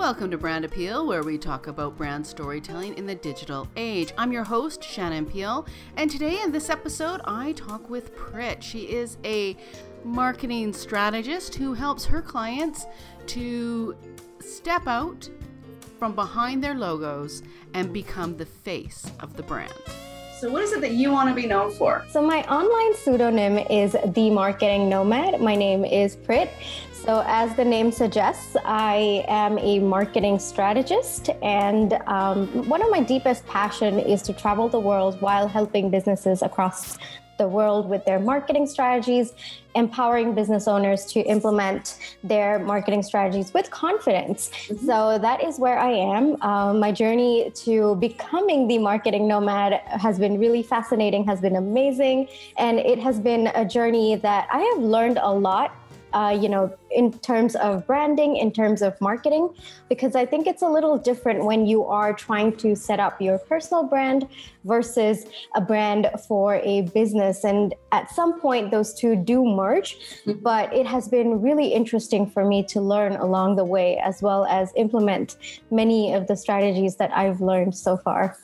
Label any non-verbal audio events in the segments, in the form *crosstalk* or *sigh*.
Welcome to Brand Appeal, where we talk about brand storytelling in the digital age. I'm your host, Shannon Peel, and today in this episode, I talk with Prit. She is a marketing strategist who helps her clients to step out from behind their logos and become the face of the brand. So, what is it that you want to be known for? So, my online pseudonym is The Marketing Nomad. My name is Prit. So, as the name suggests, I am a marketing strategist, and um, one of my deepest passion is to travel the world while helping businesses across the world with their marketing strategies, empowering business owners to implement their marketing strategies with confidence. Mm-hmm. So that is where I am. Um, my journey to becoming the marketing nomad has been really fascinating, has been amazing, and it has been a journey that I have learned a lot uh, you know, in terms of branding, in terms of marketing, because I think it's a little different when you are trying to set up your personal brand versus a brand for a business. And at some point, those two do merge, mm-hmm. but it has been really interesting for me to learn along the way, as well as implement many of the strategies that I've learned so far.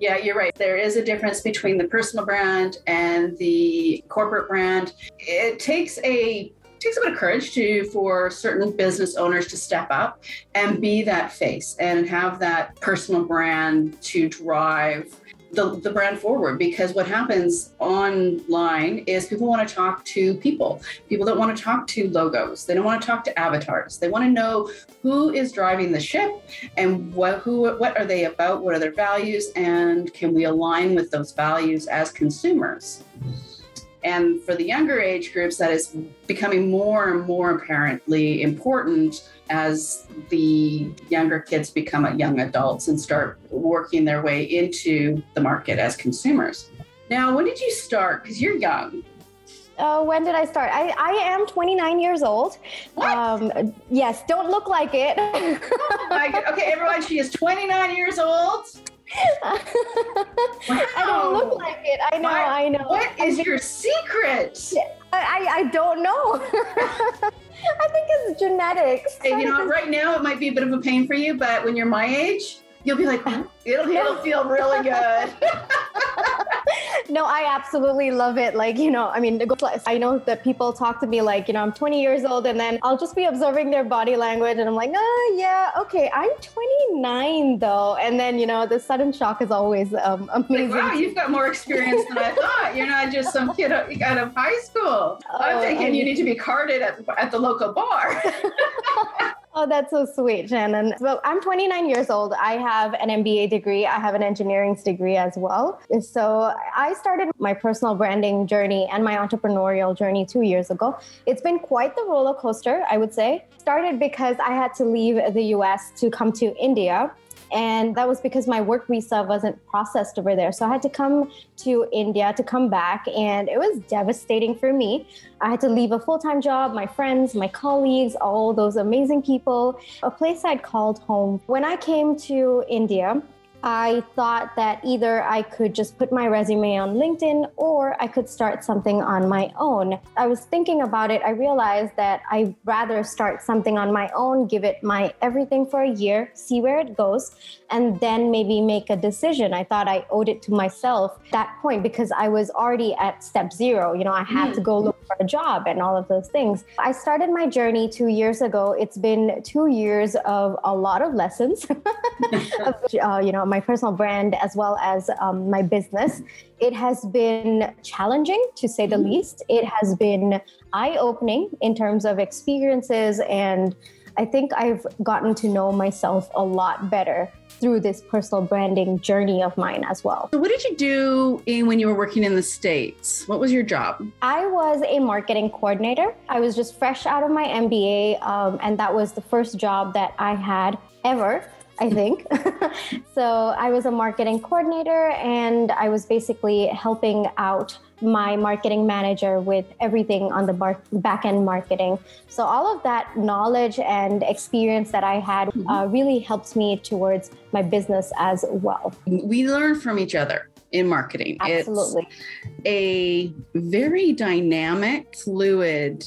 Yeah, you're right. There is a difference between the personal brand and the corporate brand. It takes a takes a bit of courage to for certain business owners to step up and be that face and have that personal brand to drive the, the brand forward. Because what happens online is people want to talk to people. People don't want to talk to logos. They don't want to talk to avatars. They want to know who is driving the ship and what who what are they about? What are their values? And can we align with those values as consumers and for the younger age groups, that is becoming more and more apparently important as the younger kids become young adults and start working their way into the market as consumers. Now, when did you start? Because you're young. Uh, when did I start? I, I am 29 years old. What? Um, yes, don't look like it. *laughs* oh okay, everyone, she is 29 years old. Wow. *laughs* I don't look like it. I know. What, I know. What is your secret? I, I don't know. *laughs* I think it's genetics. Hey, you know, right now it might be a bit of a pain for you, but when you're my age, you'll be like, oh, it'll, it'll feel really good. *laughs* no, I absolutely love it. Like, you know, I mean, I know that people talk to me like, you know, I'm 20 years old and then I'll just be observing their body language and I'm like, oh, yeah, okay, I'm 29 though. And then, you know, the sudden shock is always um, amazing. Like, wow, you've got more experience than I *laughs* thought. You're not just some kid out of high school. Oh, I'm thinking you need to be carded at, at the local bar. *laughs* Oh, that's so sweet, Shannon. Well, I'm 29 years old. I have an MBA degree. I have an engineering degree as well. So I started my personal branding journey and my entrepreneurial journey two years ago. It's been quite the roller coaster, I would say. Started because I had to leave the US to come to India and that was because my work visa wasn't processed over there. So I had to come to India to come back. And it was devastating for me. I had to leave a full time job, my friends, my colleagues, all those amazing people, a place I'd called home. When I came to India, I thought that either I could just put my resume on LinkedIn or I could start something on my own. I was thinking about it. I realized that I'd rather start something on my own, give it my everything for a year, see where it goes, and then maybe make a decision. I thought I owed it to myself that point because I was already at step zero. You know, I had to go look for a job and all of those things. I started my journey two years ago. It's been two years of a lot of lessons, *laughs* uh, you know, my personal brand as well as um, my business. It has been challenging to say the mm-hmm. least. It has been eye opening in terms of experiences and I think I've gotten to know myself a lot better through this personal branding journey of mine as well. So, what did you do in, when you were working in the States? What was your job? I was a marketing coordinator. I was just fresh out of my MBA, um, and that was the first job that I had ever. I think. *laughs* so I was a marketing coordinator and I was basically helping out my marketing manager with everything on the bar- back end marketing. So all of that knowledge and experience that I had mm-hmm. uh, really helped me towards my business as well. We learn from each other in marketing. Absolutely. It's a very dynamic, fluid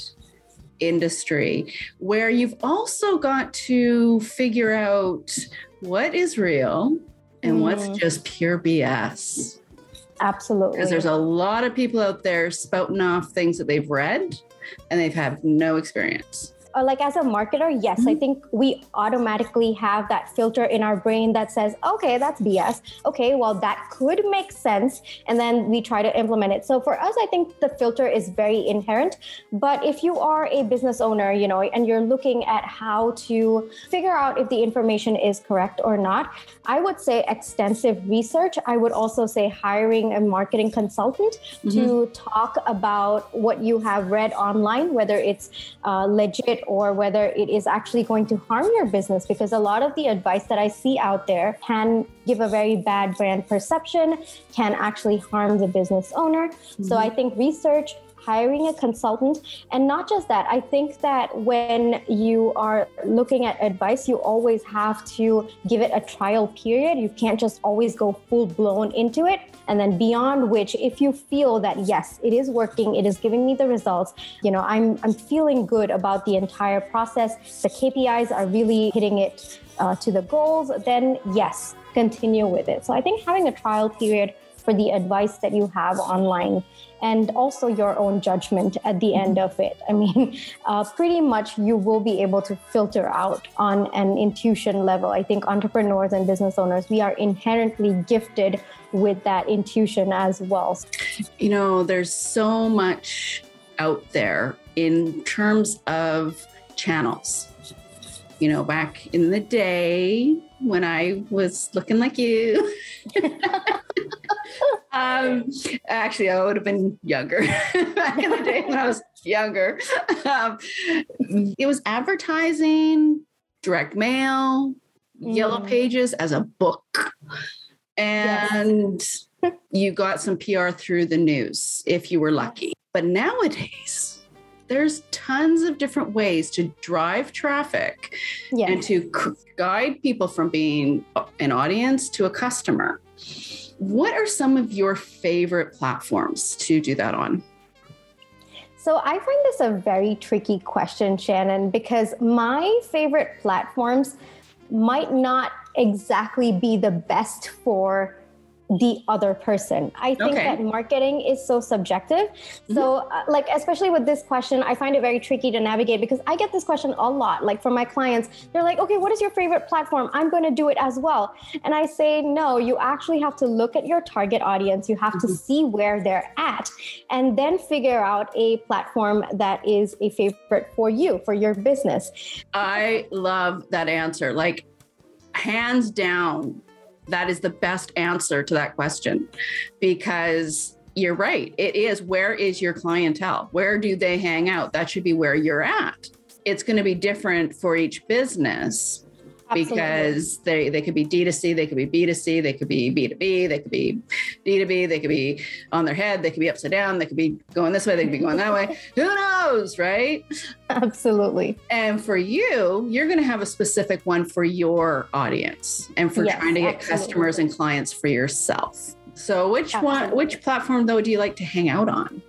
industry where you've also got to figure out what is real and mm. what's just pure BS. Absolutely. Because there's a lot of people out there spouting off things that they've read and they've had no experience uh, like as a marketer, yes, mm-hmm. I think we automatically have that filter in our brain that says, okay, that's BS. Okay, well, that could make sense. And then we try to implement it. So for us, I think the filter is very inherent. But if you are a business owner, you know, and you're looking at how to figure out if the information is correct or not, I would say extensive research. I would also say hiring a marketing consultant mm-hmm. to talk about what you have read online, whether it's uh, legit or whether it is actually going to harm your business because a lot of the advice that I see out there can give a very bad brand perception, can actually harm the business owner. Mm-hmm. So I think research hiring a consultant. And not just that, I think that when you are looking at advice, you always have to give it a trial period. You can't just always go full blown into it. And then beyond which, if you feel that yes, it is working, it is giving me the results, you know, I'm I'm feeling good about the entire process. The KPIs are really hitting it uh, to the goals, then yes, continue with it. So I think having a trial period for the advice that you have online and also your own judgment at the end of it. I mean, *laughs* uh, pretty much you will be able to filter out on an intuition level. I think entrepreneurs and business owners, we are inherently gifted with that intuition as well. You know, there's so much out there in terms of channels. You know, back in the day when I was looking like you. *laughs* um, actually, I would have been younger *laughs* back in the day when I was younger. Um, it was advertising, direct mail, mm. yellow pages as a book. And yes. you got some PR through the news if you were lucky. But nowadays, there's tons of different ways to drive traffic and to guide people from being an audience to a customer. What are some of your favorite platforms to do that on? So I find this a very tricky question, Shannon, because my favorite platforms might not exactly be the best for the other person. I think okay. that marketing is so subjective. Mm-hmm. So, uh, like, especially with this question, I find it very tricky to navigate because I get this question a lot. Like, from my clients, they're like, okay, what is your favorite platform? I'm going to do it as well. And I say, no, you actually have to look at your target audience. You have mm-hmm. to see where they're at and then figure out a platform that is a favorite for you, for your business. I love that answer. Like, hands down, that is the best answer to that question because you're right. It is where is your clientele? Where do they hang out? That should be where you're at. It's going to be different for each business Absolutely. because they they could be D2C, they could be B2C, they could be B2B, they could be D2B, they could be on their head, they could be upside down, they could be going this way, they could be going that way. Who knows, right? Absolutely. And for you, you're going to have a specific one for your audience and for yes, trying to get absolutely. customers and clients for yourself. So which absolutely. one which platform though do you like to hang out on?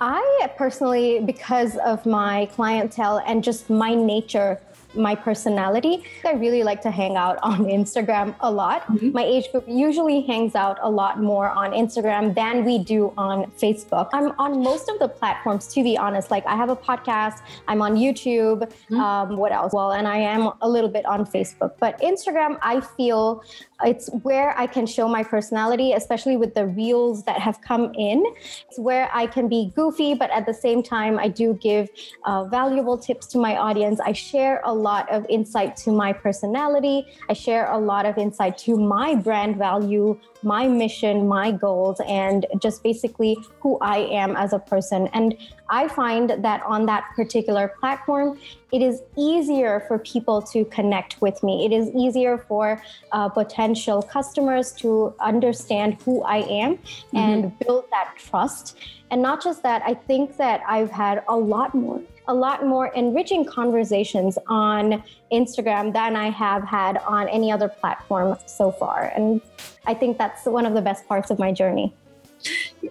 I personally, because of my clientele and just my nature, my personality. I really like to hang out on *laughs* Instagram a lot. Mm-hmm. My age group usually hangs out a lot more on Instagram than we do on Facebook. I'm on most of the platforms, to be honest. Like I have a podcast, I'm on YouTube. Mm-hmm. Um, what else? Well, and I am a little bit on Facebook. But Instagram, I feel it's where I can show my personality, especially with the reels that have come in. It's where I can be goofy, but at the same time, I do give uh, valuable tips to my audience. I share a lot of insight to my personality. I share a lot of insight to my brand value, my mission, my goals, and just basically who I am as a person. And I find that on that particular platform, it is easier for people to connect with me. It is easier for uh, potential customers to understand who I am mm-hmm. and build that trust. And not just that, I think that I've had a lot more a lot more enriching conversations on Instagram than I have had on any other platform so far. And I think that's one of the best parts of my journey.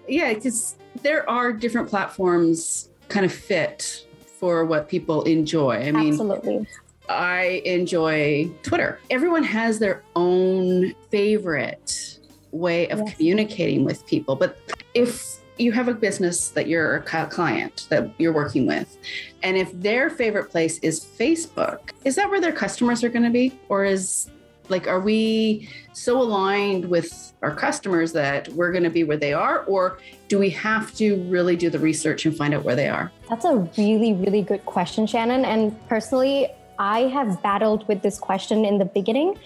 Yeah, because there are different platforms kind of fit for what people enjoy. I mean, Absolutely. I enjoy Twitter. Everyone has their own favorite way of Yes. communicating with people. But if you have a business that you're a client that you're working with, and if their favorite place is Facebook, is that where their customers are going to be? Or is like, are we so aligned with our customers that we're going to be where they are? Or do we have to really do the research and find out where they are? That's a really, really good question, Shannon. And personally, I have battled with this question in the beginning.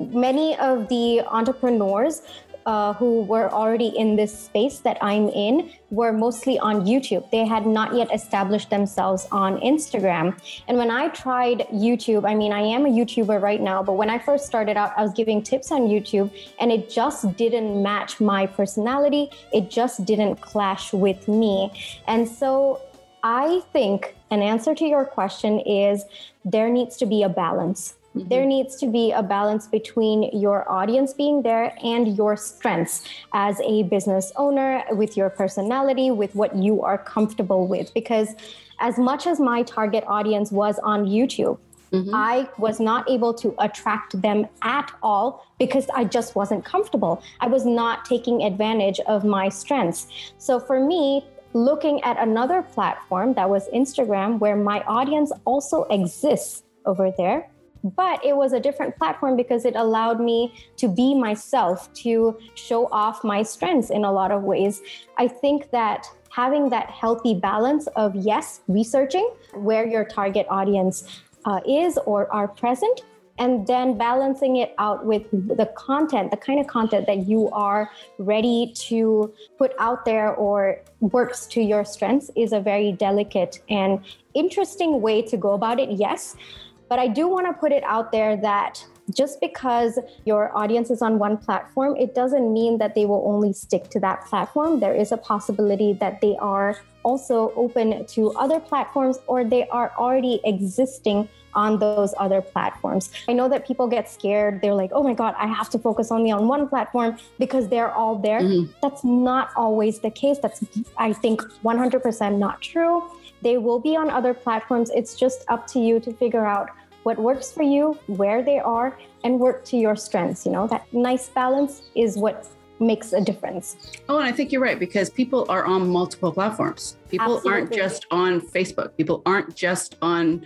Many of the entrepreneurs uh, who were already in this space that I'm in were mostly on YouTube. They had not yet established themselves on Instagram. And when I tried YouTube, I mean, I am a YouTuber right now, but when I first started out, I was giving tips on YouTube and it just didn't match my personality. It just didn't clash with me. And so I think an answer to your question is there needs to be a balance. Mm-hmm. There needs to be a balance between your audience being there and your strengths as a business owner, with your personality, with what you are comfortable with. Because as much as my target audience was on YouTube, mm-hmm. I was not able to attract them at all because I just wasn't comfortable. I was not taking advantage of my strengths. So for me, looking at another platform that was Instagram, where my audience also exists over there, but it was a different platform because it allowed me to be myself, to show off my strengths in a lot of ways. I think that having that healthy balance of yes, researching where your target audience uh, is or are present, and then balancing it out with the content, the kind of content that you are ready to put out there or works to your strengths is a very delicate and interesting way to go about it, yes. But I do want to put it out there that just because your audience is on one platform, it doesn't mean that they will only stick to that platform. There is a possibility that they are also open to other platforms or they are already existing on those other platforms. I know that people get scared. They're like, oh my God, I have to focus only on one platform because they're all there. Mhm. That's not always the case. That's, I think, 100% not true. They will be on other platforms. It's just up to you to figure out what works for you, where they are, and work to your strengths. You know, that nice balance is what makes a difference. Oh, and I think you're right because people are on multiple platforms. People aren't just on Facebook. People aren't just on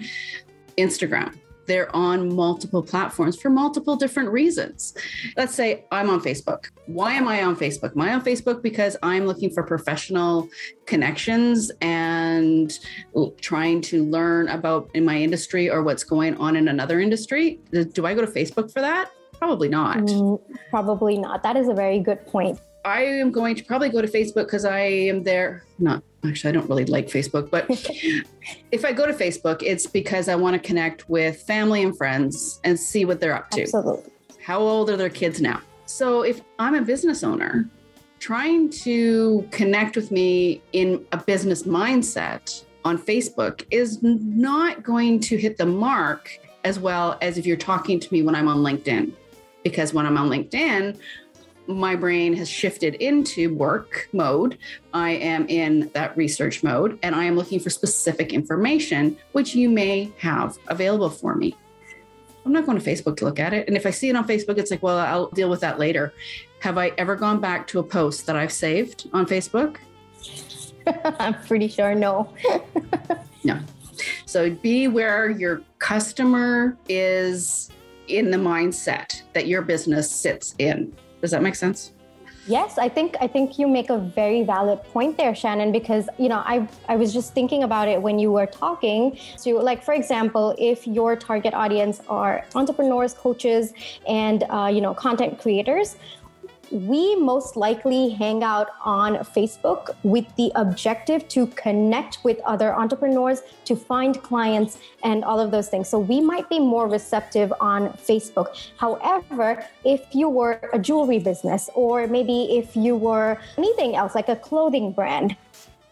Instagram. They're on multiple platforms for multiple different reasons. Let's say I'm on Facebook. Why am I on Facebook? Am I on Facebook because I'm looking for professional connections and trying to learn about in my industry or what's going on in another industry? Do I go to Facebook for that? Probably not. Mm, probably not. That is a very good point. I am going to probably go to Facebook because I am there. Not actually, I don't really like Facebook, but *laughs* if I go to Facebook, it's because I want to connect with family and friends and see what they're up to. Absolutely. How old are their kids now? So if I'm a business owner, trying to connect with me in a business mindset on Facebook is not going to hit the mark as well as if you're talking to me when I'm on LinkedIn. Because when I'm on LinkedIn, my brain has shifted into work mode. I am in that research mode and I am looking for specific information, which you may have available for me. I'm not going to Facebook to look at it. And if I see it on Facebook, it's like, well, I'll deal with that later. Have I ever gone back to a post that I've saved on Facebook? *laughs* I'm pretty sure no. *laughs* No. So be where your customer is in the mindset that your business sits in. Does that make sense? Yes, I think I think you make a very valid point there, Shannon. Because you know, I I was just thinking about it when you were talking. So, like for example, if your target audience are entrepreneurs, coaches, and uh, you know, content creators, we most likely hang out on Facebook with the objective to connect with other entrepreneurs, to find clients, and all of those things. So we might be more receptive on Facebook. However, if you were a jewelry business, or maybe if you were anything else like a clothing brand,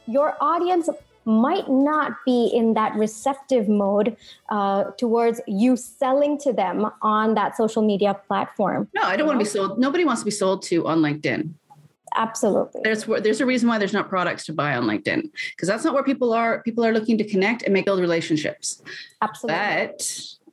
your audience might not be in that receptive mode uh, towards you selling to them on that social media platform. No, I don't want to be sold. Nobody wants to be sold to on LinkedIn. Absolutely. There's there's a reason why there's not products to buy on LinkedIn because that's not where people are. People are looking to connect and make build relationships. Absolutely. But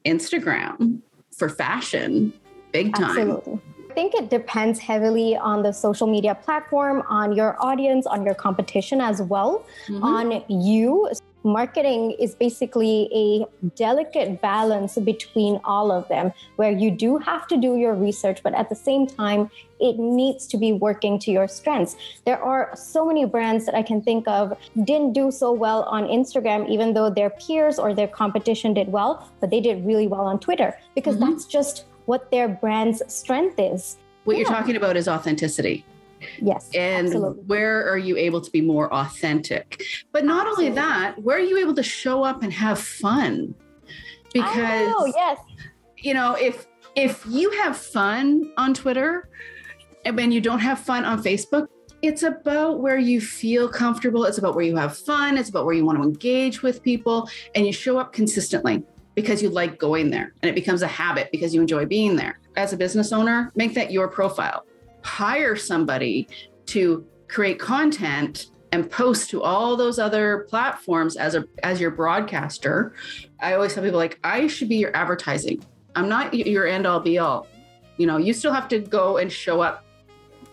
Instagram for fashion, big time. Absolutely. I think it depends heavily on the social media platform, on your audience, on your competition as well, Mhm. on you. Marketing is basically a delicate balance between all of them, where you do have to do your research, but at the same time, it needs to be working to your strengths. There are so many brands that I can think of didn't do so well on Instagram, even though their peers or their competition did well, but they did really well on Twitter because Mhm. that's just what their brand's strength is. What you're talking about is authenticity. Yes, and absolutely. where are you able to be more authentic? But not only that where are you able to show up and have fun? Because oh yes, you know if if you have fun on twitter and when you don't have fun on facebook it's about where you feel comfortable. It's about where you have fun. It's about where you want to engage with people and you show up consistently because you like going there and it becomes a habit because you enjoy being there. As a business owner make that your profile. Hire somebody to create content and post to all those other platforms as a as your broadcaster. I always tell people like i should be your advertising. I'm not your end all be all you know you still have to go and show up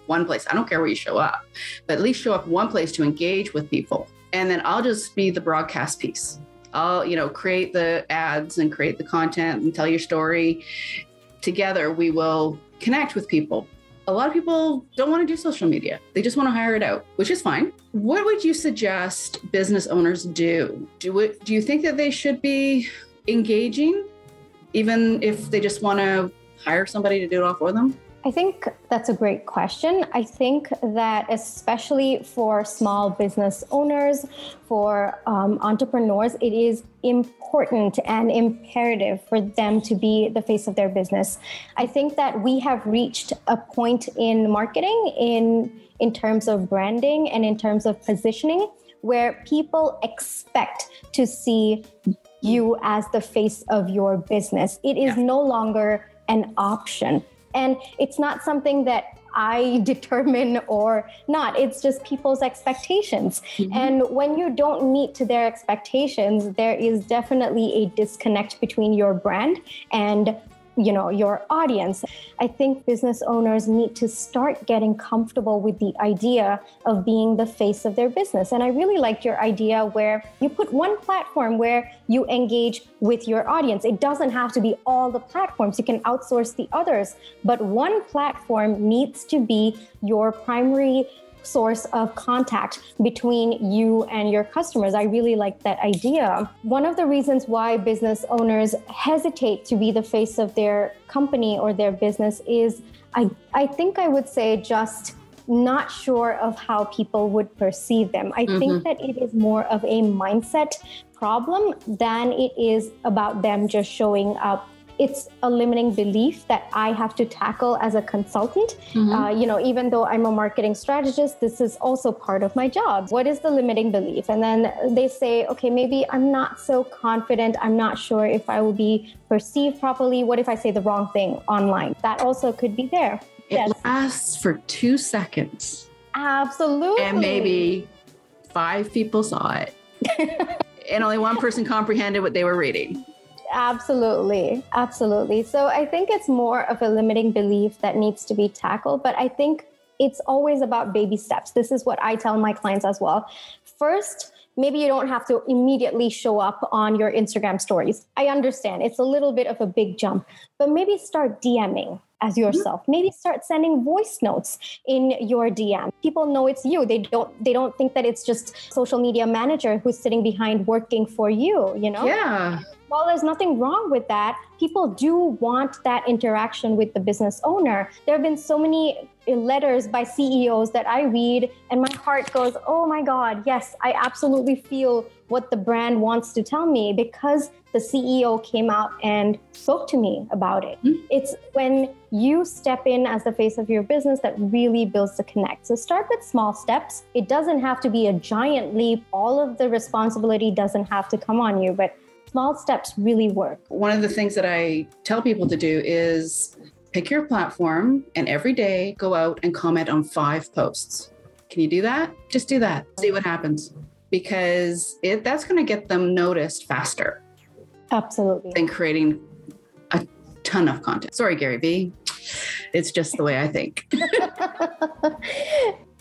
one place. I don't care where you show up but at least show up one place to engage with people. And then i'll just be the broadcast piece i'll you know create the ads and create the content and tell your story together we will connect with people a lot of people don't want to do social media. They just want to hire it out, which is fine. What would you suggest business owners do? Do it do you think that they should be engaging even if they just want to hire somebody to do it all for them? I think that's a great question. I think that especially for small business owners, for um, entrepreneurs, it is important and imperative for them to be the face of their business. I think that we have reached a point in marketing, in in terms of branding and in terms of positioning, where people expect to see you as the face of your business. It is Yeah. no longer an option. And it's not something that I *laughs* determine or not. It's just people's expectations. Mm-hmm. And when you don't meet to their expectations, there is definitely a disconnect between your brand and you know your audience. I think business owners need to start getting comfortable with the idea of being the face of their business. And i really liked your idea where you put one platform where you engage with your audience. It doesn't have to be all the platforms. You can outsource the others. But one platform needs to be your primary source of contact between you and your customers. I really like that idea. One of the reasons why business owners hesitate to be the face of their company or their business is I, I think I would say just not sure of how people would perceive them. I think mm-hmm. that it is more of a mindset problem than it is about them just showing up it's a limiting belief that I have to tackle as a consultant. Uh, you know, even though I'm a marketing strategist, this is also part of my job. What is the limiting belief? And then they say, okay, maybe I'm not so confident. I'm not sure if I will be perceived properly. What if I say the wrong thing online? That also could be there. It Yes. lasts for two seconds, Absolutely. and maybe five people saw it, *laughs* and only one person comprehended what they were reading. Absolutely. Absolutely. So I think it's more of a limiting belief that needs to be tackled, but I think it's always about baby steps. This is what I tell my clients as well. First, maybe you don't have to immediately show up on your Instagram stories. I understand it's a little bit of a big jump, but maybe start DMing as mm-hmm. yourself. Maybe start sending voice notes in your DM. People know it's you. They don't they don't think that it's just social media manager who's sitting behind working for you, you know? Yeah. While there's nothing wrong with that, people do want that interaction with the business owner. There have been so many letters by CEOs that I read, and my heart goes, Oh my God, yes, I absolutely feel what the brand wants to tell me because the CEO came out and spoke to me about it. Mm. It's when you step in as the face of your business that really builds the connect. So start with small steps. It doesn't have to be a giant leap, all of the responsibility doesn't have to come on you, but small steps really work. one of the things that I tell people to do is pick your platform and every day go out and comment on five posts. Can you do that? Just do that. See what happens because it, that's going to get them noticed faster. Absolutely. Than creating a ton of content. Sorry, Gary Vee. It's just the way I think. *laughs*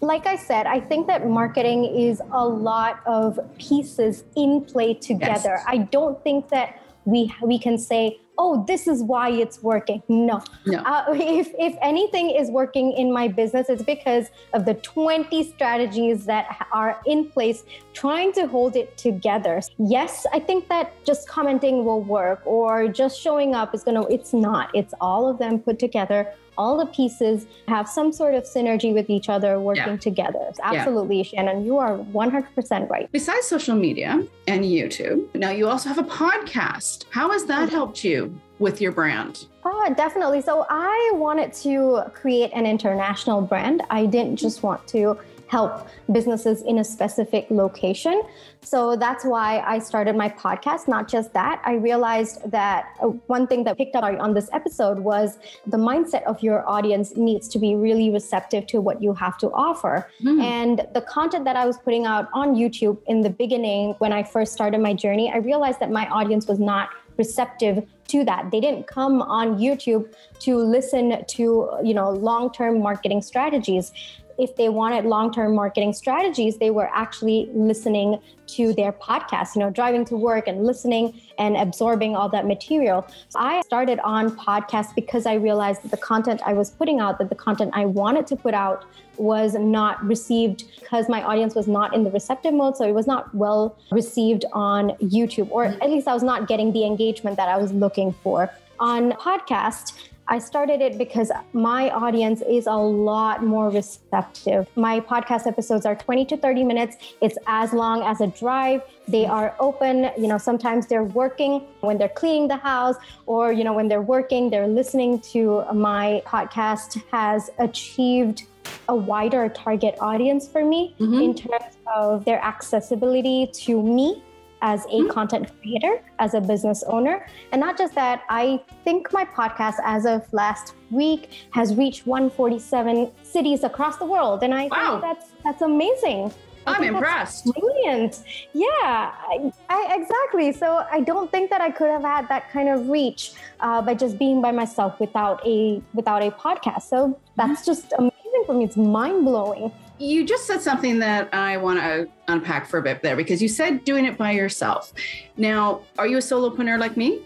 like I said, I think that marketing is a lot of pieces in play together. Yes. I don't think that we we can say oh this is why it's working no, no. Uh, if, if anything is working in my business it's because of the 20 strategies that are in place trying to hold it together yes i think that just commenting will work or just showing up is gonna it's not it's all of them put together all the pieces have some sort of synergy with each other working yeah. together. Absolutely, yeah. Shannon, you are 100% right. Besides social media and YouTube, now you also have a podcast. How has that mm-hmm. helped you with your brand? Oh, definitely. So I wanted to create an international brand. I didn't just want to help businesses in a specific location. So that's why I started my podcast. Not just that, I realized that uh, one thing that picked up on this episode was the mindset of your audience needs to be really receptive to what you have to offer. Mm. And the content that I was putting out on YouTube in the beginning, when I first started my journey, I realized that my audience was not receptive to that they didn't come on youtube to listen to you know long-term marketing strategies if they wanted long-term marketing strategies they were actually listening to their podcast you know driving to work and listening and absorbing all that material. So i started on podcast because i realized that the content i was putting out that the content i wanted to put out was not received because my audience was not in the receptive mode. So it was not well received on youtube or at least i was not getting the engagement that i was looking for. On podcast I started it because my audience is a lot more receptive. My podcast episodes are 20 to 30 minutes. It's as long as a drive. They are open, you know, sometimes they're working when they're cleaning the house or, you know, when they're working, they're listening to my podcast has achieved a wider target audience for me mm-hmm. in terms of their accessibility to me as a mm-hmm. content creator, as a business owner. And not just that, I think my podcast as of last week has reached 147 cities across the world. And I wow. think that's that's amazing. I am impressed. Brilliant. Yeah, I, I, exactly. So I don't think that I could have had that kind of reach uh, by just being by myself without a without a podcast. So that's mm-hmm. just amazing for me. It's mind blowing you just said something that I want to unpack for a bit there because you said doing it by yourself. Now, are you a solopreneur like me?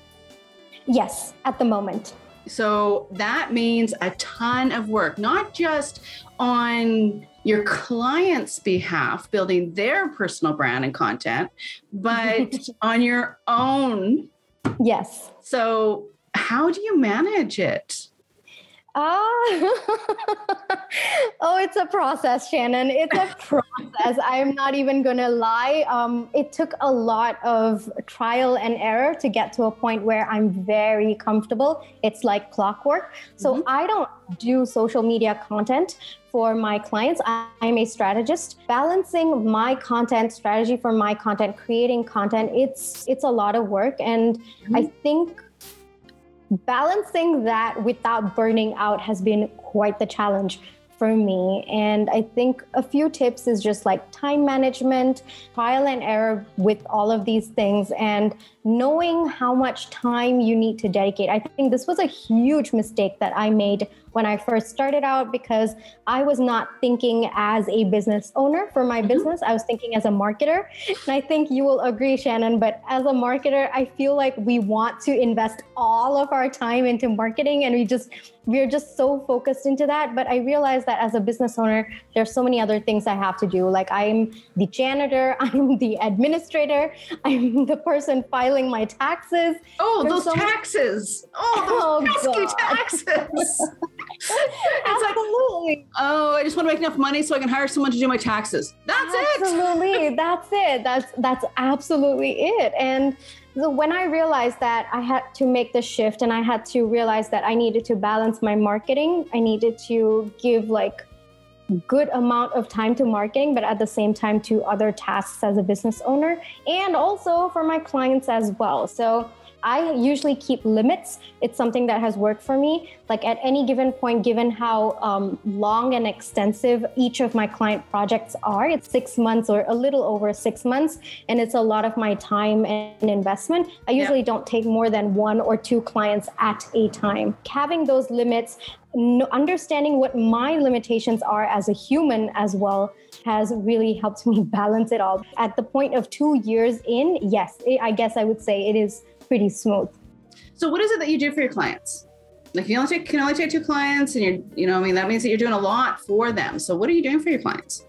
Yes, at the moment. So that means a ton of work, not just on your client's behalf, building their personal brand and content, but *laughs* on your own. Yes. So, how do you manage it? Ah, *laughs* oh, it's a process, Shannon. It's a *laughs* process. I'm not even going to lie. Um, it took a lot of trial and error to get to a point where I'm very comfortable. It's like clockwork. So mm-hmm. I don't do social media content for my clients. I'm a strategist. Balancing my content strategy for my content, creating content, it's it's a lot of work. And mm-hmm. I think balancing that without burning out has been quite the challenge for me. And I think a few tips is just like time management, trial and error with all of these things, and knowing how much time you need to dedicate. I think this was a huge mistake that I made when I first started out because I was not thinking as a business owner for my mm-hmm. business. I was thinking as a marketer. And I think you will agree, Shannon, but as a marketer, I feel like we want to invest all of our time into marketing and we just we're just so focused into that but i realized that as a business owner there's so many other things i have to do like i'm the janitor *laughs* i'm the administrator i'm the person filing my taxes oh there's those so taxes many- oh those oh, pesky taxes *laughs* Absolutely. Like, oh, I just want to make enough money so I can hire someone to do my taxes. That's absolutely. it. Absolutely. *laughs* That's it. That's that's absolutely it. And so when I realized that I had to make the shift and I had to realize that I needed to balance my marketing, I needed to give like good amount of time to marketing but at the same time to other tasks as a business owner and also for my clients as well. So I usually keep limits. It's something that has worked for me. Like at any given point, given how um, long and extensive each of my client projects are, it's six months or a little over six months, and it's a lot of my time and investment. I usually yeah. don't take more than one or two clients at a time. Having those limits understanding what my limitations are as a human as well has really helped me *laughs* balance it all. At the point of two years in, yes, I guess I would say it is pretty smooth. So, what is it that you do for your clients? Like, you only take, can only take two clients, and you're, you know, I mean, that means that you're doing a lot for them. So, what are you doing for your clients?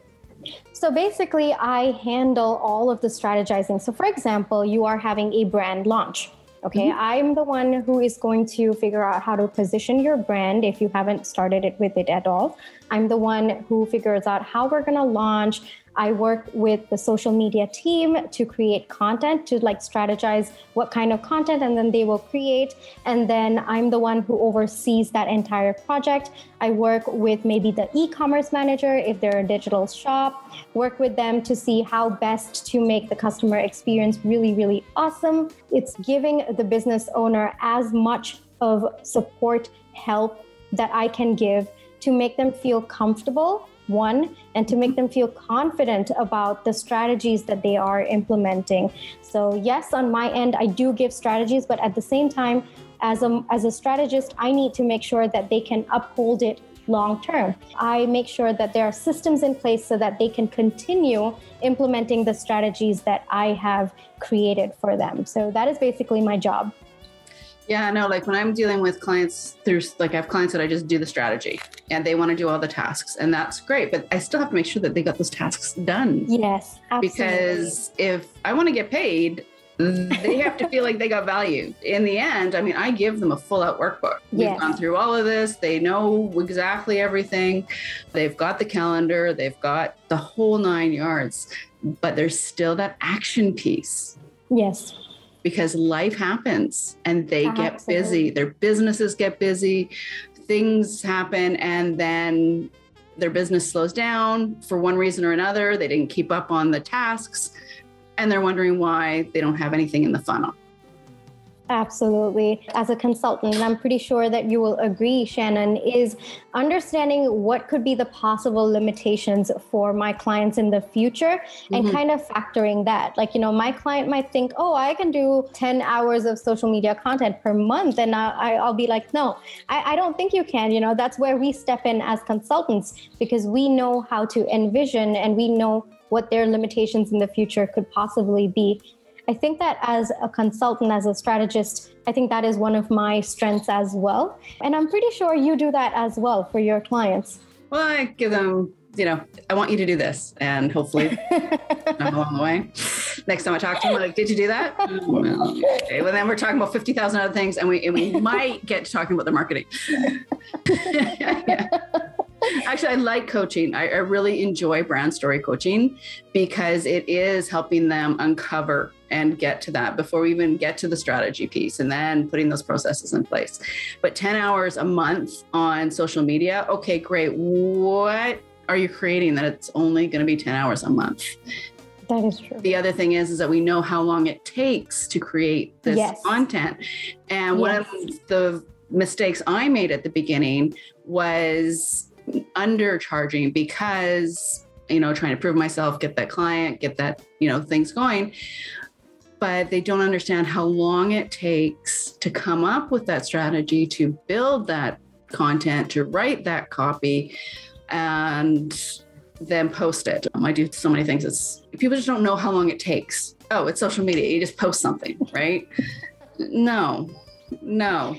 So basically, I handle all of the strategizing. So, for example, you are having a brand launch. Okay, mm-hmm. I'm the one who is going to figure out how to position your brand if you haven't started it with it at all. I'm the one who figures out how we're going to launch, I work with the social media team to create content, to like strategize what kind of content, and then they will create. And then I'm the one who oversees that entire project. I work with maybe the e commerce manager if they're a digital shop, work with them to see how best to make the customer experience really, really awesome. It's giving the business owner as much of support, help that I can give to make them feel comfortable one and to make them feel confident about the strategies that they are implementing. So yes on my end i do give strategies but at the same time as a as a strategist i need to make sure that they can uphold it long term. I make sure that there are systems in place so that they can continue implementing the strategies that i have created for them. So that is basically my job. Yeah, no, like when I'm dealing with clients, there's like I have clients that I just do the strategy and they want to do all the tasks, and that's great. But I still have to make sure that they got those tasks done. Yes, absolutely. Because if I want to get paid, they have to feel like they got value. In the end, I mean, I give them a full out workbook. We've gone through all of this. They know exactly everything. They've got the calendar, they've got the whole nine yards, but there's still that action piece. Yes because life happens and they Absolutely. get busy. Their businesses get busy, things happen, and then their business slows down for one reason or another. They didn't keep up on the tasks, and they're wondering why they don't have anything in the funnel. Absolutely. As a consultant, I'm pretty sure that you will agree, Shannon, is understanding what could be the possible limitations for my clients in the future and mm-hmm. kind of factoring that. Like, you know, my client might think, oh, I can do 10 hours of social media content per month. And I, will be like, no, I, I don't think you can. You know, that's where we step in as consultants because we know how to envision and we know what their limitations in the future could possibly be I think that as a consultant, as a strategist, I think that is one of my strengths as well. And I'm pretty sure you do that as well for your clients. Well, I give them, you know, I want you to do this, and hopefully *laughs* I'm along the way. Next time I talk to them, like, did you do that? *laughs* well, okay. Well, then we're talking about 50,000 other things, and we, and we *laughs* might get to talking about the marketing. yeah. Actually, I like coaching. I, I, really enjoy brand story coaching because it is helping them uncover and get to that before we even get to the strategy piece and then putting those processes in place. But 10 hours a month on social media, okay, great. What are you creating that it's only going to be 10 hours a month? That is true. The other thing is, is that we know how long it takes to create this yes. content. And yes. one of the mistakes I made at the beginning was undercharging because you know trying to prove myself get that client get that you know things going but they don't understand how long it takes to come up with that strategy, to build that content, to write that copy, and then post it. Um, I do so many things. It's people just don't know how long it takes. Oh, it's social media. You just post something, right? no, no.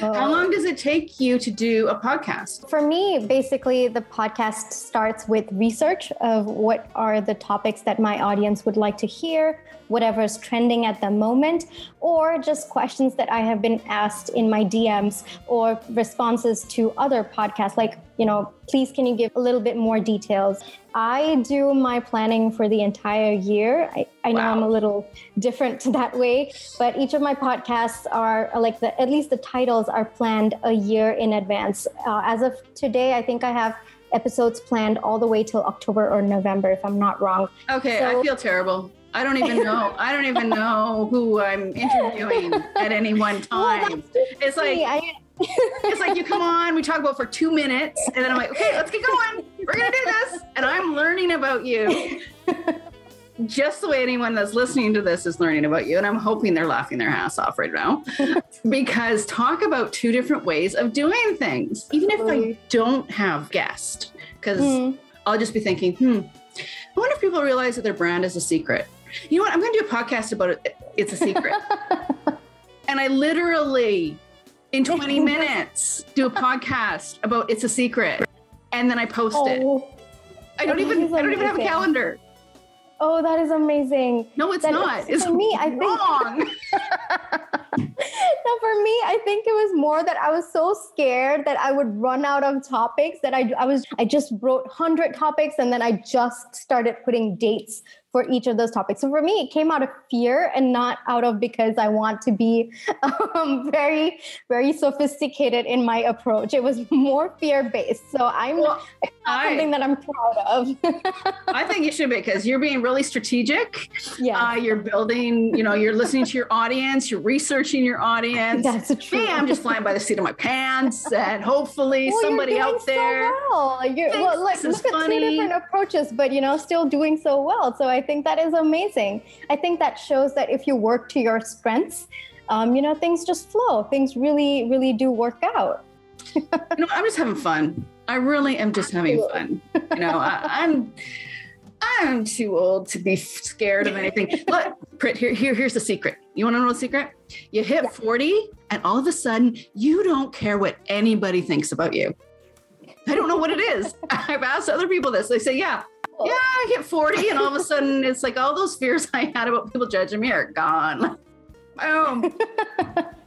How long does it take you to do a podcast? For me, basically, the podcast starts with research of what are the topics that my audience would like to hear, whatever's trending at the moment, or just questions that I have been asked in my DMs or responses to other podcasts. Like, you know, please can you give a little bit more details? I do my planning for the entire year. I, I know wow. I'm a little different *laughs* that way, but each of my podcasts are like the, at least the titles are planned a year in advance. Uh, as of today, I think I have episodes planned all the way till October or November, if I'm not wrong. Okay, so, I feel terrible I don't even know. I don't even know who I'm interviewing at any one *laughs* time. It's like it's like you come on, we talk about for two minutes, and then I'm like, okay, let's get going. We're gonna do this, and I'm learning about you. Just the way anyone that's listening to this is learning about you. And I'm hoping they're laughing their ass off right now. *laughs* because talk about two different ways of doing things. Even if I don't have guests, because mm. I'll just be thinking, hmm, I wonder if people realize that their brand is a secret. You know what? I'm going to do a podcast about it. It's a secret. *laughs* and I literally, in 20 minutes, do a podcast about it's a secret. And then I post oh, it. I don't even I don't even have a calendar. Oh, that is amazing. No, it's that not. It's for me. I think wrong. *laughs* *laughs* no, for me, I think it was more that I was so scared that I would run out of topics that I I was I just wrote hundred topics and then I just started putting dates for each of those topics. So for me, it came out of fear and not out of because I want to be *laughs* um, very, very sophisticated in my approach. It was more fear based. So I'm well, I, something that I'm proud of. *laughs* I think you should be because you're being really strategic. Yeah. Uh, you're building, you know, you're listening to your audience, you're researching your audience. That's true. I'm just flying by the seat of my pants *laughs* and hopefully well, somebody out there. So well. You're, well, like, look at funny. two different approaches, but you know, still doing so well. So I I think that is amazing. I think that shows that if you work to your strengths, um, you know, things just flow. Things really, really do work out. *laughs* you know, I'm just having fun. I really am just having fun. You know, I, I'm I'm too old to be scared of anything. Look, Prit, here, here, here's the secret. You want to know the secret? You hit yeah. 40, and all of a sudden, you don't care what anybody thinks about you. I don't know what it is. *laughs* I've asked other people this. They say, yeah, yeah, I hit 40 and all of a sudden it's like all those fears *laughs* I had about people judging me are gone. Boom. Oh. *laughs*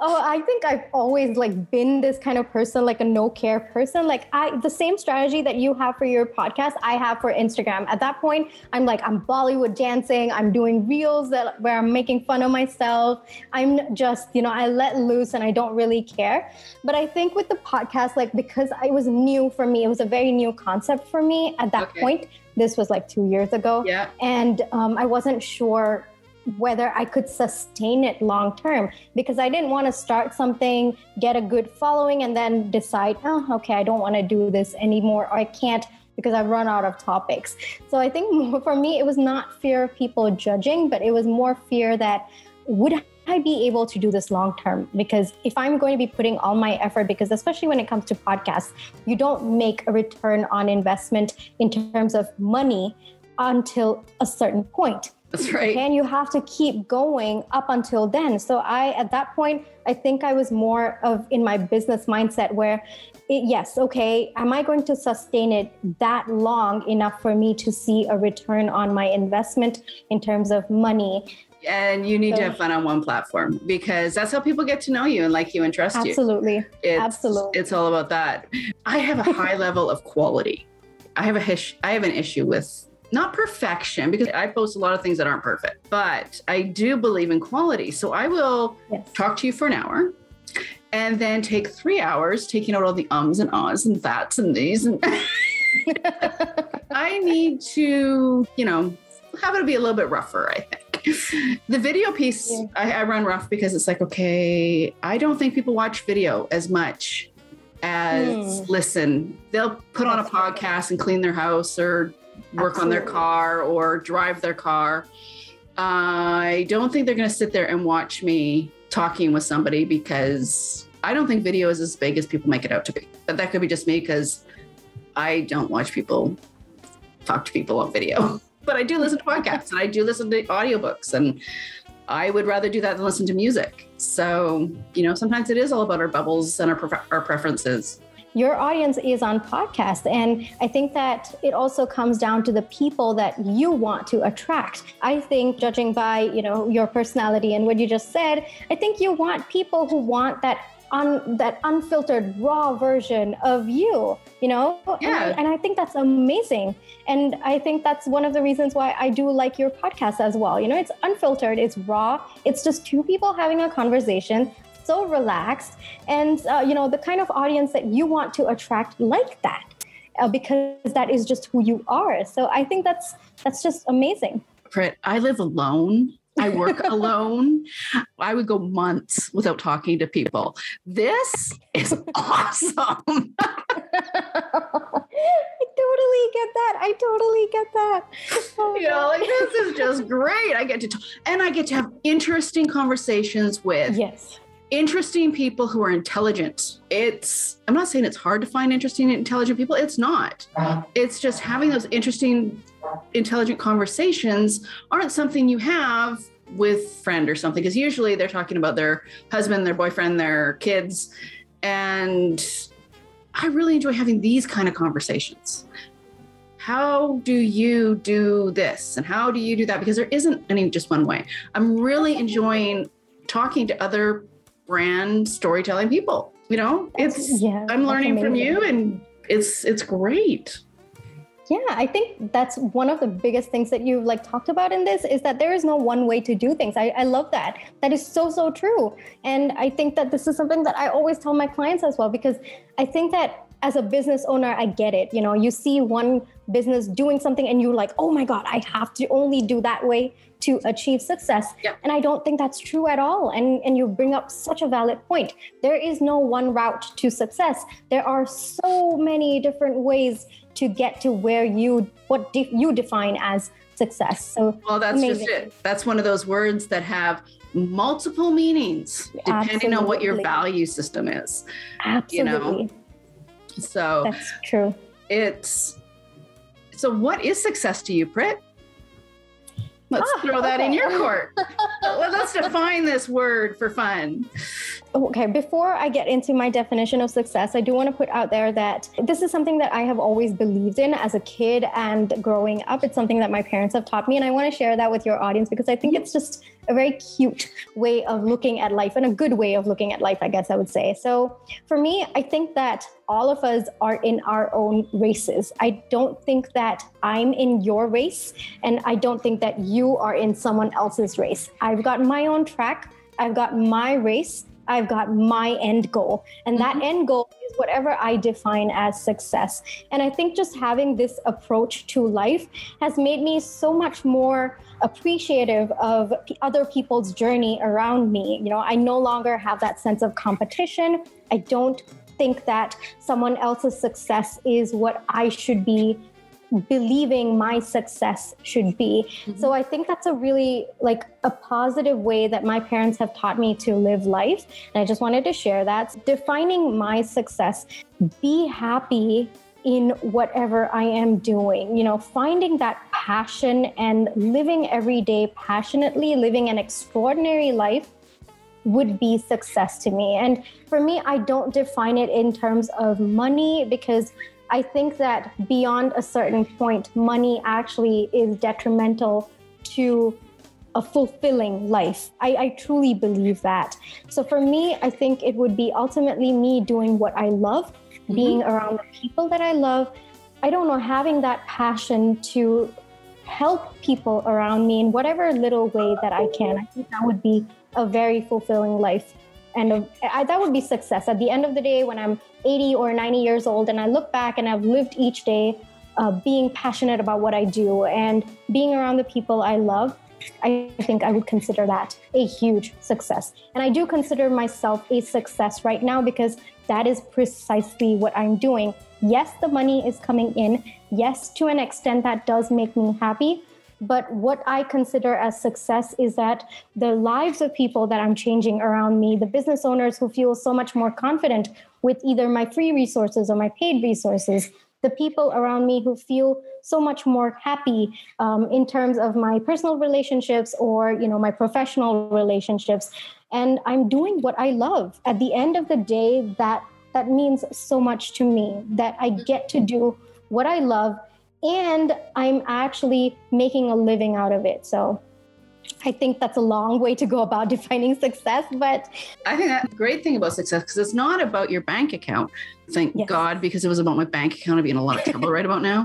oh i think i've always like been this kind of person like a no care person. Like i the same strategy that you have for your podcast i have for instagram. At that point i'm like i'm bollywood dancing. I'm doing reels that where i'm making fun of myself. I'm just you know i let loose and i don't really care. But i think with the podcast like because it was new for me it was a very new concept for me at that okay. point. This was like two years ago. Yeah. And um, i wasn't sure whether I could sustain it long term because I didn't want to start something, get a good following, and then decide, oh, okay, I don't want to do this anymore, or I can't because I've run out of topics. So I think *laughs* for me, it was not fear of people judging, but it was more fear that would I be able to do this long term? Because if I'm going to be putting all my effort, because especially when it comes to podcasts, you don't make a return on investment in terms of money until a certain point. That's right. And you have to keep going up until then. So I, at that point, I think I was more of in my business mindset where, it, yes, okay, am I going to sustain it that long enough for me to see a return on my investment in terms of money? and you need so, to have fun on one platform because that's how people get to know you and like you and trust absolutely. you. Absolutely. Absolutely. It's all about that. I have a high *laughs* level of quality. I have a hish, I have an issue with not perfection because I post a lot of things that aren't perfect, but I do believe in quality. So I will yes. talk to you for an hour and then take three hours taking out all the ums and ahs and that's and these. And *laughs* I need to, you know, have it be a little bit rougher, I think. The video piece, yeah. I, I run rough because it's like, okay, I don't think people watch video as much as mm. listen. They'll put on a podcast and clean their house or work Absolutely. on their car or drive their car. I don't think they're going to sit there and watch me talking with somebody because I don't think video is as big as people make it out to be. But that could be just me because I don't watch people talk to people on video. *laughs* But I do listen to podcasts and I do listen to audiobooks and I would rather do that than listen to music. So, you know, sometimes it is all about our bubbles and our, our preferences your audience is on podcast. And i think that it also comes down to the people that you want to attract. I think judging by you know your personality and what you just said i think you want people who want that on that unfiltered raw version of you you know? Yeah. And, and I think that's amazing. And i think that's one of the reasons why i do like your podcast as well. You know it's unfiltered it's raw it's just two people having a conversation so relaxed and uh, you know the kind of audience that you want to attract like that uh, because that is just who you are so i think that's that's just amazing Prit, I live alone. I work *laughs* alone. I would go months without talking to people. This is *laughs* awesome. *laughs* I totally get that. I totally get that. Oh, you know, like this is just great. I get to talk and I get to have interesting conversations with yes interesting people who are intelligent. It's, I'm not saying it's hard to find interesting, intelligent people. It's not. It's just having those interesting, intelligent conversations aren't something you have with friend or something because usually they're talking about their husband their boyfriend their kids and i really enjoy having these kind of conversations how do you do this and how do you do that because there isn't any just one way i'm really enjoying talking to other brand storytelling people. You know, it's *laughs* yeah, I'm learning from you and it's it's great. Yeah, I think that's one of the biggest things that you've like talked about in this is that there is no one way to do things. I, I love that. That is so, so true. And I think that this is something that I always tell my clients as well, because I think that as a business owner, I get it. You know, you see one business doing something and you're like, oh my God, I have to only do that way to achieve success. Yep. And I don't think that's true at all. And, and you bring up such a valid point. There is no one route to success. There are so many different ways to get to where you what de- you define as success. So well, that's amazing. just it. That's one of those words that have multiple meanings depending Absolutely. on what your value system is. Absolutely. You know? So that's true. It's so what is success to you, Prit? Let's ah, throw that okay. in your court. *laughs* Let's define this word for fun. Okay, before I get into my definition of success, I do want to put out there that this is something that I have always believed in as a kid and growing up. It's something that my parents have taught me, and I want to share that with your audience because I think it's just a very cute way of looking at life and a good way of looking at life, I guess I would say. So for me, I think that all of us are in our own races. I don't think that I'm in your race, and I don't think that you are in someone else's race. I've got my own track, I've got my race. I've got my end goal. And that mm-hmm. end goal is whatever I define as success. And I think just having this approach to life has made me so much more appreciative of other people's journey around me. You know, I no longer have that sense of competition. I don't think that someone else's success is what I should be believing my success should be. Mm-hmm. So I think that's a really like a positive way that my parents have taught me to live life. And I just wanted to share that. Defining my success, be happy in whatever I am doing. You know, finding that passion and living every day passionately, living an extraordinary life would be success to me. And for me, I don't define it in terms of money because I think that beyond a certain point, money actually is detrimental to a fulfilling life. I, I, truly believe that. So for me, I think it would be ultimately me doing what I love, mm-hmm. being around the people that I love. I don't know, having that passion to help people around me in whatever little way that I can. I think that would be a very fulfilling life and that would be success at the end of the day when i'm 80 or 90 years old and i look back and i've lived each day uh, being passionate about what i do and being around the people i love i think i would consider that a huge success. And i do consider myself a success right now because that is precisely what i'm doing. Yes the money is coming in. Yes to an extent that does make me happy. But what I consider as success is that the lives of people that I'm changing around me, the business owners who feel so much more confident with either my free resources or my paid resources, the people around me who feel so much more happy um, in terms of my personal relationships or you know my professional relationships and i'm doing what i love at the end of the day that that means so much to me that i get to do what i love and I'm actually making a living out of it. So I think that's a long way to go about *laughs* defining success, but I think that's a great thing about success because it's not about your bank account. Thank yes. God, because it was about my bank account. I'd be in a lot of trouble right about now.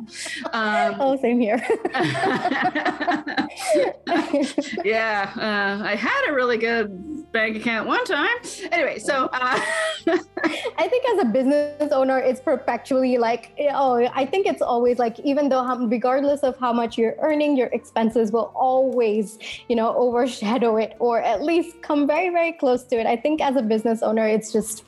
Um, oh, same here. *laughs* *laughs* yeah, uh, I had a really good bank account one time. Anyway, so uh, I think as a business owner, it's perpetually like, oh, I think it's always like, even though, regardless of how much you're earning, your expenses will always, you know, overshadow it or at least come very, very close to it. I think as a business owner, it's just,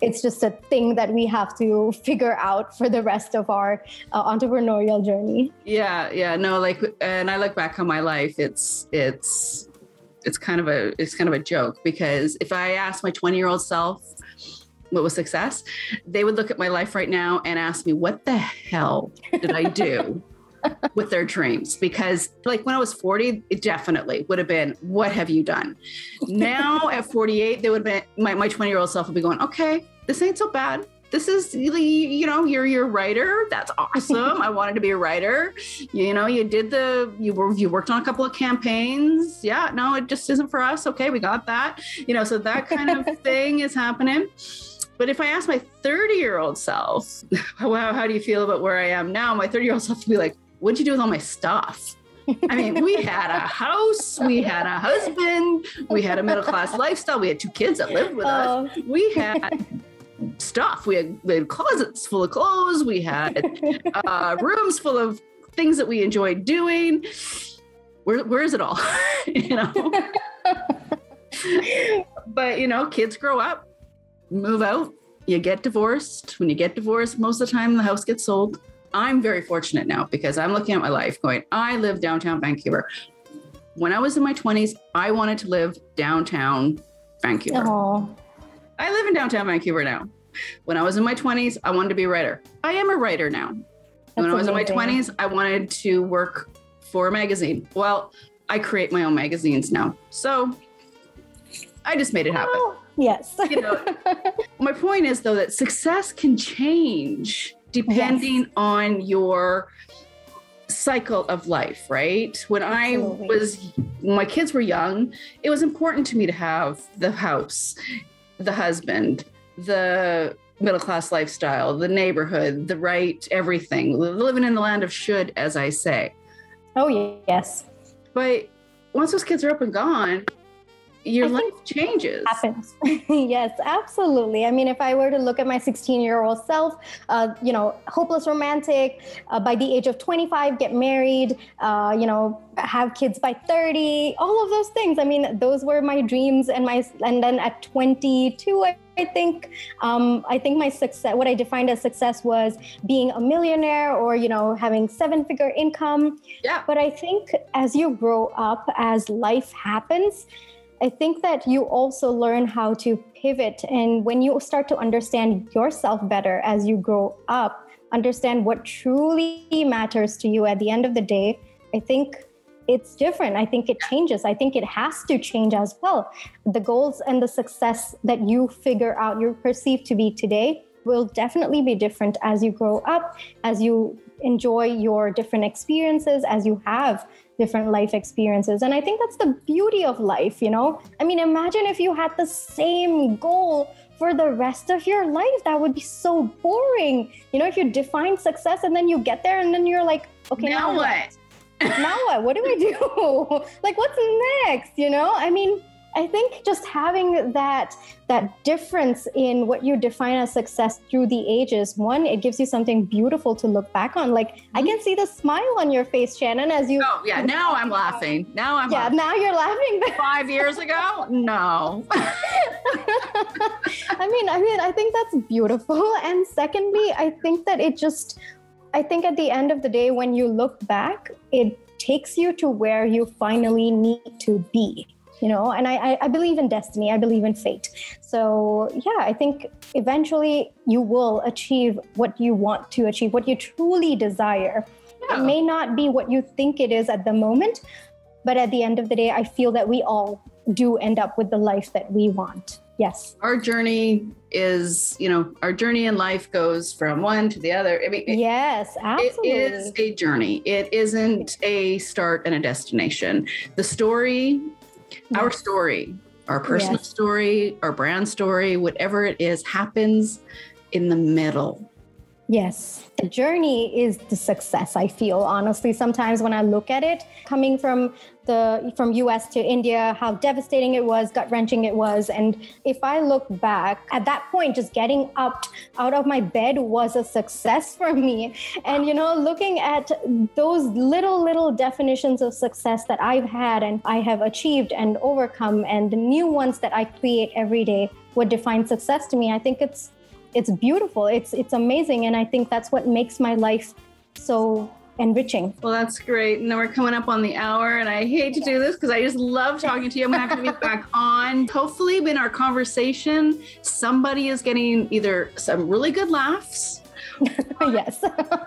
it's just a thing that we have to figure out for the rest of our uh, entrepreneurial journey. Yeah, yeah, no, like, and I look back on my life, it's, it's, it's kind of a it's kind of a joke because if I ask my 20 year old self what was success, they would look at my life right now and ask me, what the hell did I do? *laughs* with their dreams because like when I was 40, it definitely would have been, what have you done? *laughs* Now at 48, they would have been my, my 20 year old self would be going, okay, this ain't so bad this is you know you're your writer that's awesome i wanted to be a writer you know you did the you were you worked on a couple of campaigns yeah no it just isn't for us okay we got that you know so that kind of *laughs* thing is happening but if I ask my 30 year old self, *laughs* how, how do you feel about where I am now? My 30 year old self would be like, what'd you do with all my stuff? I mean, we had a house, we had a husband, we had a middle class lifestyle, we had two kids that lived with us. Oh. We had stuff. We had, we had closets full of clothes. We had *laughs* uh, rooms full of things that we enjoyed doing. Where, where is it all? *laughs* you know? *laughs* but, you know, kids grow up, move out, you get divorced. When you get divorced, most of the time the house gets sold. I'm very fortunate now because I'm looking at my life going, I live downtown Vancouver. When I was in my 20s, I wanted to live downtown Vancouver. Aww. I live in downtown Vancouver now. When I was in my 20s, I wanted to be a writer. I am a writer now. That's when I was amazing. in my 20s, I wanted to work for a magazine. Well, I create my own magazines now. So I just made it happen. Oh, yes. you know, *laughs* my point is, though, that success can change depending yes. on your cycle of life, right? When Absolutely. I was, when my kids were young, it was important to me to have the house, the husband, the middle class lifestyle, the neighborhood, the right everything, living in the land of should, as I say. Oh, yes. But once those kids are up and gone, your I life changes. Happens. *laughs* yes, absolutely. I mean, if I were to look at my 16 year old self, uh, you know, hopeless romantic, uh, by the age of 25, get married, uh, you know, have kids by 30, all of those things. I mean, those were my dreams. And my, and then at 22, I I think um, I think my success, what I defined as success, was being a millionaire or you know having seven figure income. Yeah. But I think as you grow up, as life happens, I think that you also learn how to pivot. And when you start to understand yourself better as you grow up, understand what truly matters to you at the end of the day, I think it's different. I think it changes. I think it has to change as well. The goals and the success that you figure out, you perceive to be today, will definitely be different as you grow up, as you enjoy your different experiences, as you have different life experiences. And I think that's the beauty of life, you know? I mean, imagine if you had the same goal for the rest of your life. That would be so boring. You know, if you define success and then you get there and then you're like, okay, now, now what? now what? What do we do? *laughs* like, what's next? You know, I mean, I think just having that that difference in what you define as success through the ages, one, it gives you something beautiful to look back on. Like mm-hmm. I can see the smile on your face, Shannon, as you. Oh yeah, now I'm laughing. Now I'm. Yeah, laughing. now you're laughing. Five years ago, no. *laughs* I mean, I mean, I think that's beautiful. And secondly, I think that it just, I think at the end of the day, when you look back, it takes you to where you finally need to be you know and I, I believe in destiny i believe in fate. So yeah i think eventually you will achieve what you want to achieve what you truly desire. Yeah. it may not be what you think it is at the moment but at the end of the day i feel that we all do end up with the life that we want. Yes. Our journey is you know our journey in life goes from one to the other. I mean yes absolutely. it is a journey. It isn't a start and a destination. The story our story, our personal yes. story, our brand story, whatever it is, happens in the middle. Yes, the journey is the success. I feel honestly sometimes when I look at it, coming from the from US to India, how devastating it was, gut wrenching it was, and if I look back at that point, just getting up out of my bed was a success *laughs* for me. And you know, looking at those little little definitions of success that I've had and I have achieved and overcome, and the new ones that I create every day, what defines success to me, I think it's it's beautiful. It's it's amazing, and I think that's what makes my life so enriching. Well, that's great. And we're coming up on the hour, and I hate to do this because I just love talking to you. I'm gonna have to be *laughs* back on. Hopefully, in our conversation, somebody is getting either some really good laughs, *laughs* yes,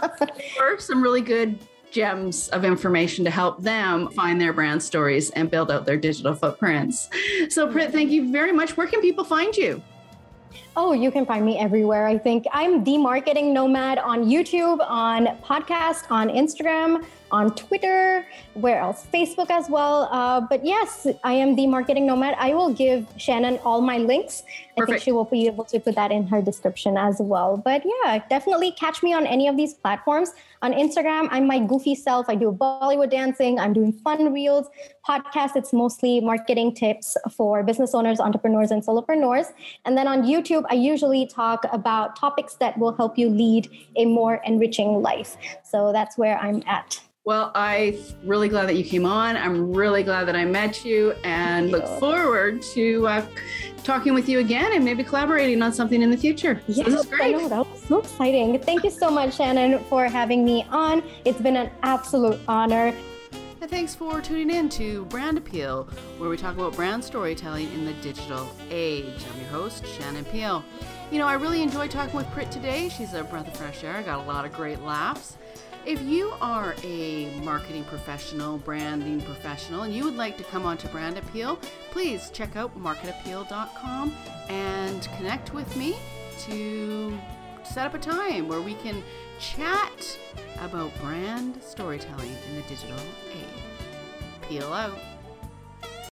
*laughs* or some really good gems of information to help them find their brand stories and build out their digital footprints. So, Prit, thank you very much. Where can people find you? Oh, you can find me everywhere. I think I'm the marketing nomad on YouTube, on podcast, on Instagram, on Twitter, where else? Facebook as well. Uh, but yes, I am the marketing nomad. I will give Shannon all my links. Perfect. I think she will be able to put that in her description as well. But yeah, definitely catch me on any of these platforms. On Instagram, I'm my goofy self. I do Bollywood dancing. I'm doing fun reels. Podcast, it's mostly marketing tips for business owners, entrepreneurs, and solopreneurs. And then on YouTube, I usually talk about topics that will help you lead a more enriching life. So that's where I'm at. Well, I'm really glad that you came on. I'm really glad that I met you and look forward to uh, talking with you again and maybe collaborating on something in the future. Yes, this is great. I know, that was so exciting. Thank you so much, Shannon, for having me on. It's been an absolute honor. And thanks for tuning in to Brand Appeal, where we talk about brand storytelling in the digital age. I'm your host, Shannon Peel. You know, I really enjoyed talking with Prit today. She's a breath of fresh air. I got a lot of great laughs. If you are a marketing professional, branding professional, and you would like to come on to Brand Appeal, please check out marketappeal.com and connect with me to set up a time where we can chat about brand storytelling in the digital age. Peel out.